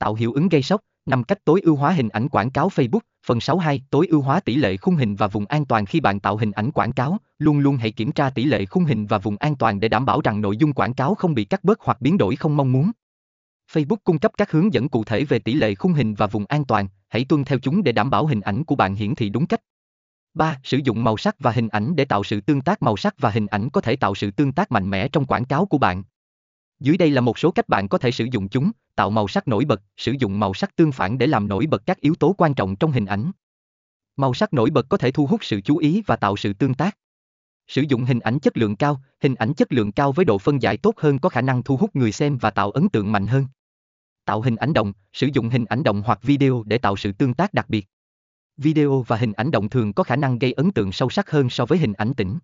tạo hiệu ứng gây sốc, 5 cách tối ưu hóa hình ảnh quảng cáo Facebook, phần 62, tối ưu hóa tỷ lệ khung hình và vùng an toàn khi bạn tạo hình ảnh quảng cáo, luôn luôn hãy kiểm tra tỷ lệ khung hình và vùng an toàn để đảm bảo rằng nội dung quảng cáo không bị cắt bớt hoặc biến đổi không mong muốn. Facebook cung cấp các hướng dẫn cụ thể về tỷ lệ khung hình và vùng an toàn, hãy tuân theo chúng để đảm bảo hình ảnh của bạn hiển thị đúng cách. 3. Sử dụng màu sắc và hình ảnh để tạo sự tương tác màu sắc và hình ảnh có thể tạo sự tương tác mạnh mẽ trong quảng cáo của bạn. Dưới đây là một số cách bạn có thể sử dụng chúng, tạo màu sắc nổi bật, sử dụng màu sắc tương phản để làm nổi bật các yếu tố quan trọng trong hình ảnh. Màu sắc nổi bật có thể thu hút sự chú ý và tạo sự tương tác. Sử dụng hình ảnh chất lượng cao, hình ảnh chất lượng cao với độ phân giải tốt hơn có khả năng thu hút người xem và tạo ấn tượng mạnh hơn. Tạo hình ảnh động, sử dụng hình ảnh động hoặc video để tạo sự tương tác đặc biệt. Video và hình ảnh động thường có khả năng gây ấn tượng sâu sắc hơn so với hình ảnh tĩnh.